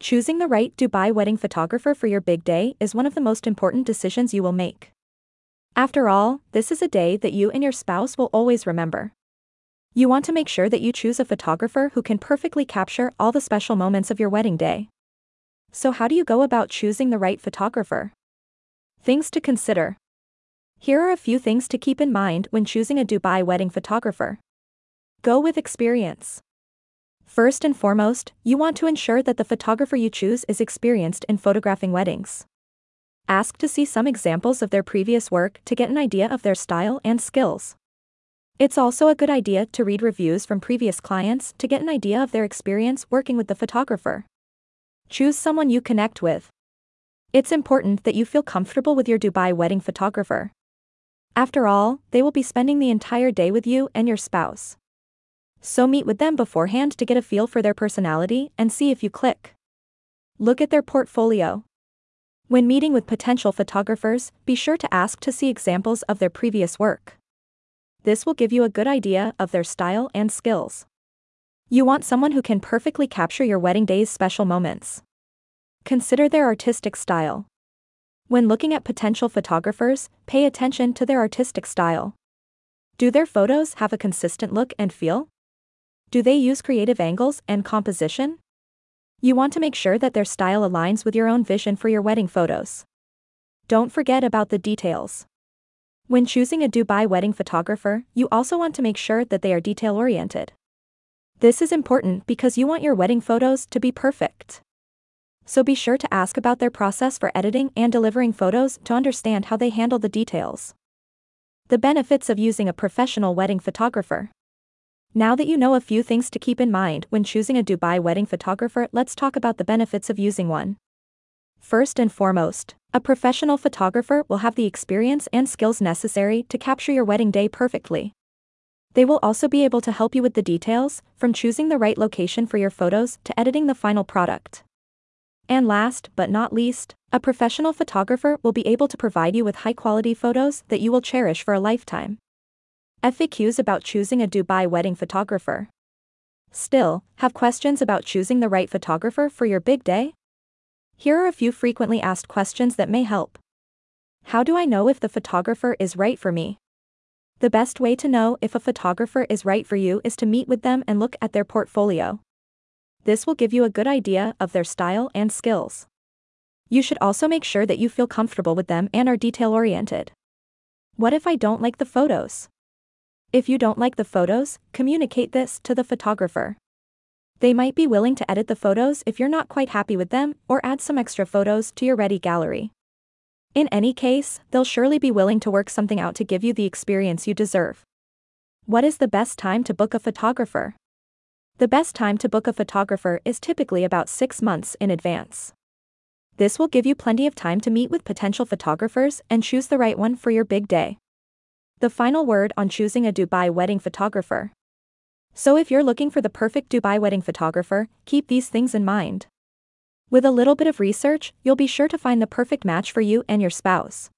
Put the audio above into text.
Choosing the right Dubai wedding photographer for your big day is one of the most important decisions you will make. After all, this is a day that you and your spouse will always remember. You want to make sure that you choose a photographer who can perfectly capture all the special moments of your wedding day. So, how do you go about choosing the right photographer? Things to consider. Here are a few things to keep in mind when choosing a Dubai wedding photographer. Go with experience. First and foremost, you want to ensure that the photographer you choose is experienced in photographing weddings. Ask to see some examples of their previous work to get an idea of their style and skills. It's also a good idea to read reviews from previous clients to get an idea of their experience working with the photographer. Choose someone you connect with. It's important that you feel comfortable with your Dubai wedding photographer. After all, they will be spending the entire day with you and your spouse so meet with them beforehand to get a feel for their personality and see if you click. Look at their portfolio. When meeting with potential photographers, be sure to ask to see examples of their previous work. This will give you a good idea of their style and skills. You want someone who can perfectly capture your wedding day's special moments. Consider their artistic style. When looking at potential photographers, pay attention to their artistic style. Do their photos have a consistent look and feel? Do they use creative angles and composition? You want to make sure that their style aligns with your own vision for your wedding photos. Don't forget about the details. When choosing a Dubai wedding photographer, you also want to make sure that they are detail oriented. This is important because you want your wedding photos to be perfect. So be sure to ask about their process for editing and delivering photos to understand how they handle the details. The benefits of using a professional wedding photographer. Now that you know a few things to keep in mind when choosing a Dubai wedding photographer, let's talk about the benefits of using one. First and foremost, a professional photographer will have the experience and skills necessary to capture your wedding day perfectly. They will also be able to help you with the details, from choosing the right location for your photos to editing the final product. And last but not least, a professional photographer will be able to provide you with high quality photos that you will cherish for a lifetime. FAQs about choosing a Dubai wedding photographer. Still, have questions about choosing the right photographer for your big day? Here are a few frequently asked questions that may help. How do I know if the photographer is right for me? The best way to know if a photographer is right for you is to meet with them and look at their portfolio. This will give you a good idea of their style and skills. You should also make sure that you feel comfortable with them and are detail oriented. What if I don't like the photos? If you don't like the photos, communicate this to the photographer. They might be willing to edit the photos if you're not quite happy with them, or add some extra photos to your ready gallery. In any case, they'll surely be willing to work something out to give you the experience you deserve. What is the best time to book a photographer? The best time to book a photographer is typically about six months in advance. This will give you plenty of time to meet with potential photographers and choose the right one for your big day. The final word on choosing a Dubai wedding photographer. So if you're looking for the perfect Dubai wedding photographer, keep these things in mind. With a little bit of research, you'll be sure to find the perfect match for you and your spouse.